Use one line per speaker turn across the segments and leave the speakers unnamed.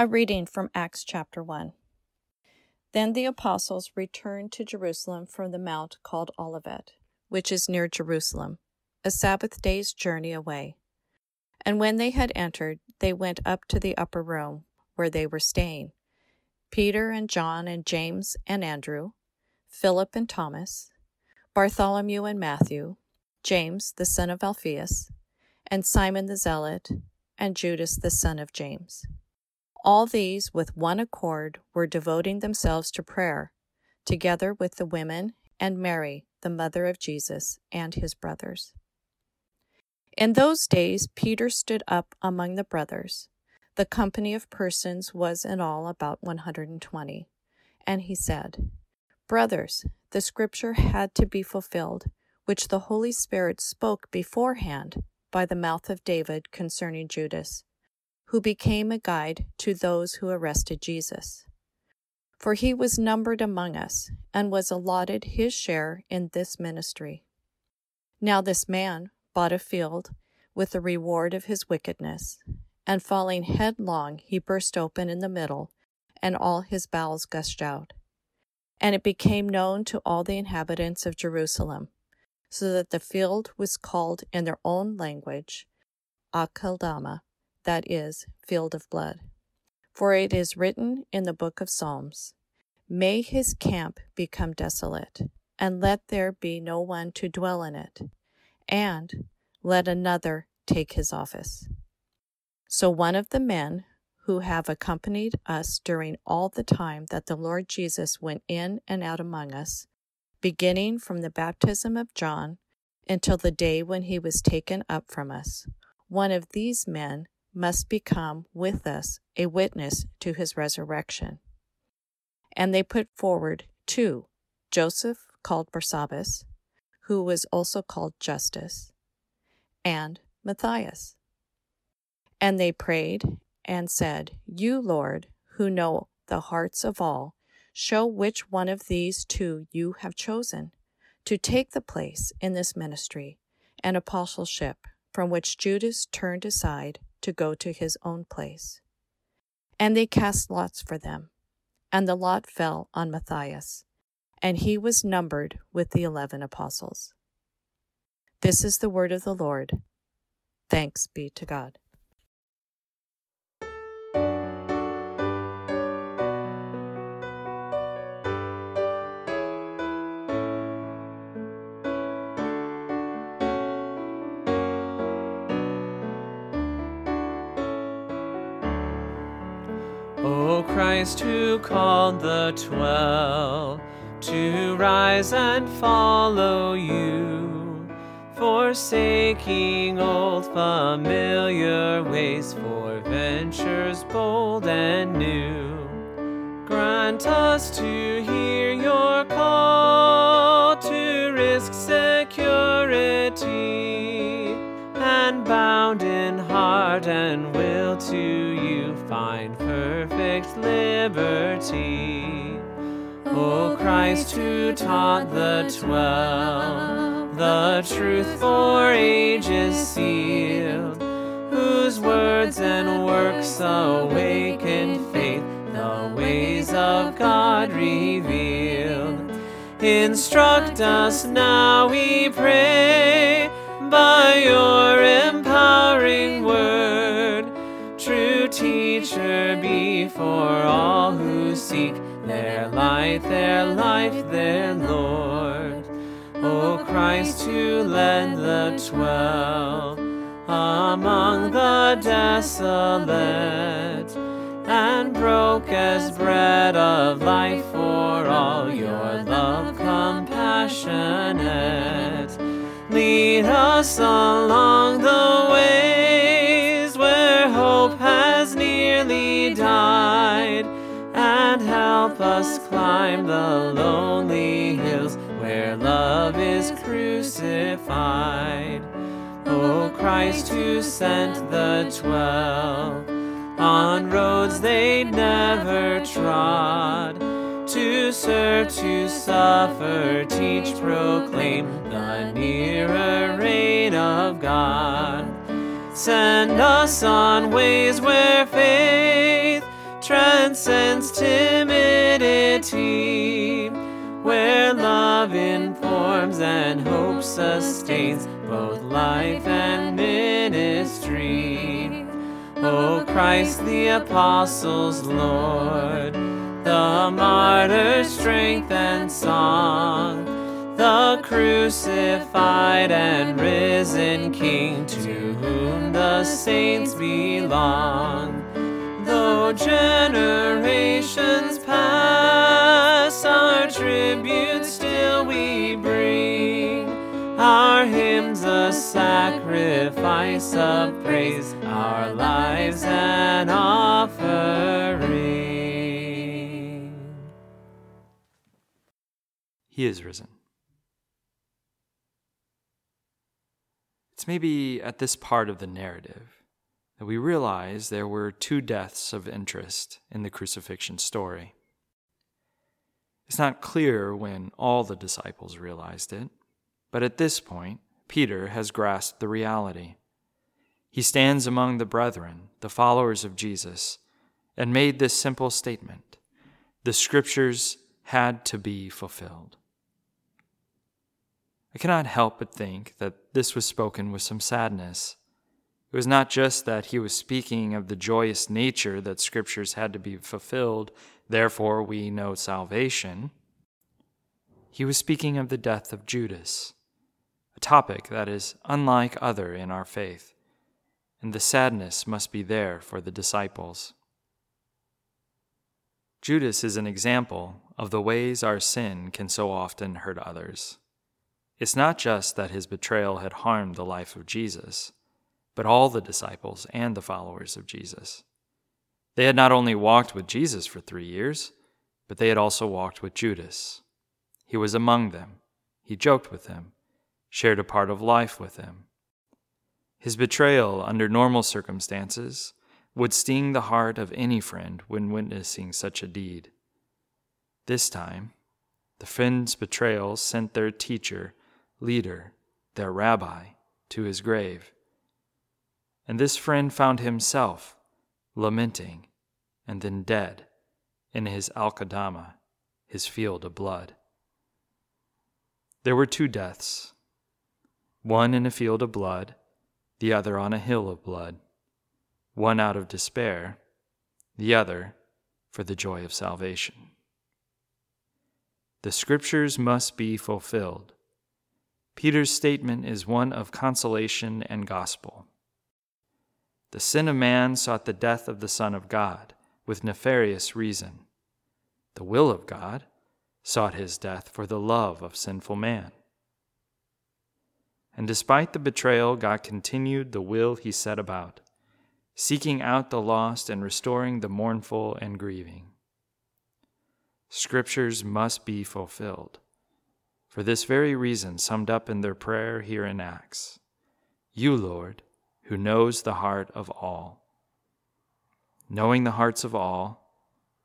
A reading from Acts chapter 1. Then the apostles returned to Jerusalem from the mount called Olivet, which is near Jerusalem, a Sabbath day's journey away. And when they had entered, they went up to the upper room where they were staying Peter and John and James and Andrew, Philip and Thomas, Bartholomew and Matthew, James the son of Alphaeus, and Simon the Zealot, and Judas the son of James. All these, with one accord, were devoting themselves to prayer, together with the women and Mary, the mother of Jesus, and his brothers. In those days, Peter stood up among the brothers. The company of persons was in all about 120. And he said, Brothers, the scripture had to be fulfilled, which the Holy Spirit spoke beforehand by the mouth of David concerning Judas who became a guide to those who arrested Jesus. For he was numbered among us and was allotted his share in this ministry. Now this man bought a field with the reward of his wickedness, and falling headlong, he burst open in the middle, and all his bowels gushed out. And it became known to all the inhabitants of Jerusalem, so that the field was called in their own language Akeldama, that is, field of blood. For it is written in the book of Psalms May his camp become desolate, and let there be no one to dwell in it, and let another take his office. So one of the men who have accompanied us during all the time that the Lord Jesus went in and out among us, beginning from the baptism of John until the day when he was taken up from us, one of these men must become with us a witness to his resurrection. And they put forward two Joseph, called Barsabbas, who was also called Justus, and Matthias. And they prayed and said, You, Lord, who know the hearts of all, show which one of these two you have chosen to take the place in this ministry and apostleship from which Judas turned aside to go to his own place. And they cast lots for them, and the lot fell on Matthias, and he was numbered with the eleven apostles. This is the word of the Lord. Thanks be to God.
Christ, who called the twelve to rise and follow you, forsaking old familiar ways for ventures bold and new. Grant us to hear your call to risk security and bound in heart and will to find perfect liberty. O Christ, who taught the twelve the truth for ages sealed, whose words and works awakened faith, the ways of God revealed. Instruct us now, we pray, by your for all who seek their light, their life, their Lord. O Christ, who led the twelve among the desolate and broke as bread of life for all your love compassionate. Lead us along the ways died, and help us climb the lonely hills where love is crucified. O Christ, who sent the twelve on roads they'd never trod, to serve, to suffer, teach, proclaim the nearer reign of God. Send us on ways where faith transcends timidity, where love informs and hope sustains both life and ministry. O Christ, the apostles' Lord, the martyr's strength and song, the crucified and risen King to whom the saints belong. Generations pass, our tribute still we bring. Our hymns a sacrifice of praise, our lives an offering.
He is risen. It's maybe at this part of the narrative that we realize there were two deaths of interest in the crucifixion story. It's not clear when all the disciples realized it, but at this point, Peter has grasped the reality. He stands among the brethren, the followers of Jesus, and made this simple statement The scriptures had to be fulfilled. I cannot help but think that this was spoken with some sadness. It was not just that he was speaking of the joyous nature that scriptures had to be fulfilled, therefore we know salvation. He was speaking of the death of Judas, a topic that is unlike other in our faith, and the sadness must be there for the disciples. Judas is an example of the ways our sin can so often hurt others. It's not just that his betrayal had harmed the life of Jesus, but all the disciples and the followers of Jesus. They had not only walked with Jesus for three years, but they had also walked with Judas. He was among them, he joked with them, shared a part of life with him. His betrayal under normal circumstances would sting the heart of any friend when witnessing such a deed. This time, the friend's betrayal sent their teacher, leader, their rabbi, to his grave. And this friend found himself lamenting and then dead in his Akeldama, his field of blood. There were two deaths one in a field of blood, the other on a hill of blood, one out of despair, the other for the joy of salvation. The scriptures must be fulfilled. Peter's statement is one of consolation and gospel. The sin of man sought the death of the Son of God with nefarious reason. The will of God sought his death for the love of sinful man. And despite the betrayal, God continued the will he set about, seeking out the lost and restoring the mournful and grieving. Scriptures must be fulfilled. For this very reason, summed up in their prayer here in Acts You, Lord, who knows the heart of all. Knowing the hearts of all,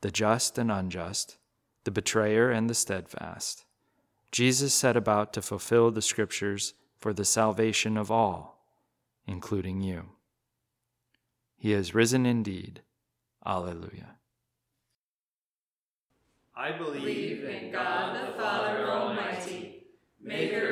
the just and unjust, the betrayer and the steadfast, Jesus set about to fulfill the Scriptures for the salvation of all, including you. He has risen indeed. Alleluia.
I believe in God the Father Almighty, maker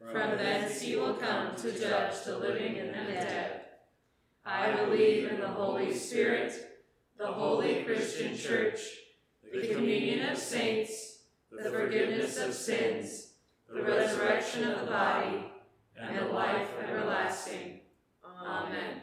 From thence he will come to judge the living and the dead. I believe in the Holy Spirit, the holy Christian church, the communion of saints, the forgiveness of sins, the resurrection of the body, and the life everlasting. Amen.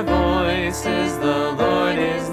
Voices, the Lord is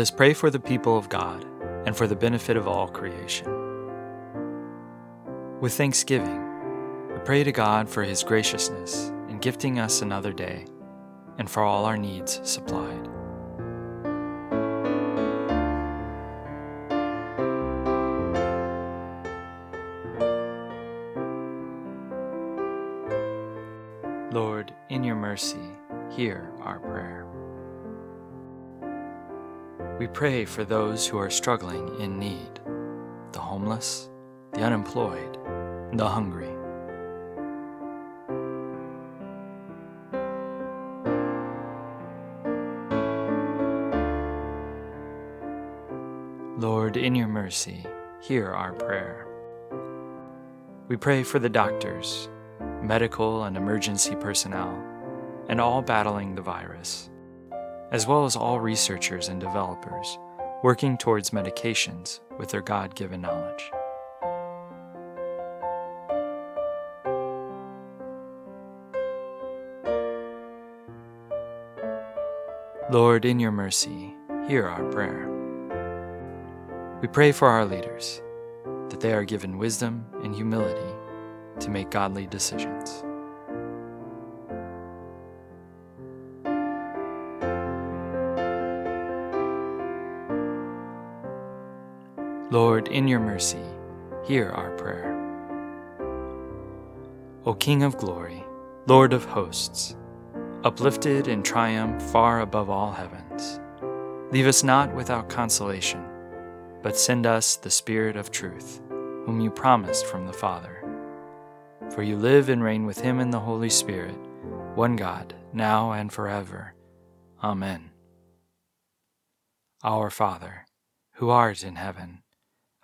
Let us pray for the people of God and for the benefit of all creation. With thanksgiving, we pray to God for his graciousness in gifting us another day and for all our needs supplied. Lord, in your mercy, hear our prayer. We pray for those who are struggling in need the homeless, the unemployed, the hungry. Lord, in your mercy, hear our prayer. We pray for the doctors, medical and emergency personnel, and all battling the virus as well as all researchers and developers working towards medications with their God given knowledge. Lord, in your mercy, hear our prayer. We pray for our leaders, that they are given wisdom and humility to make godly decisions. Lord, in your mercy, hear our prayer. O King of glory, Lord of hosts, uplifted in triumph far above all heavens, leave us not without consolation, but send us the Spirit of truth, whom you promised from the Father. For you live and reign with him in the Holy Spirit, one God, now and forever. Amen. Our Father, who art in heaven,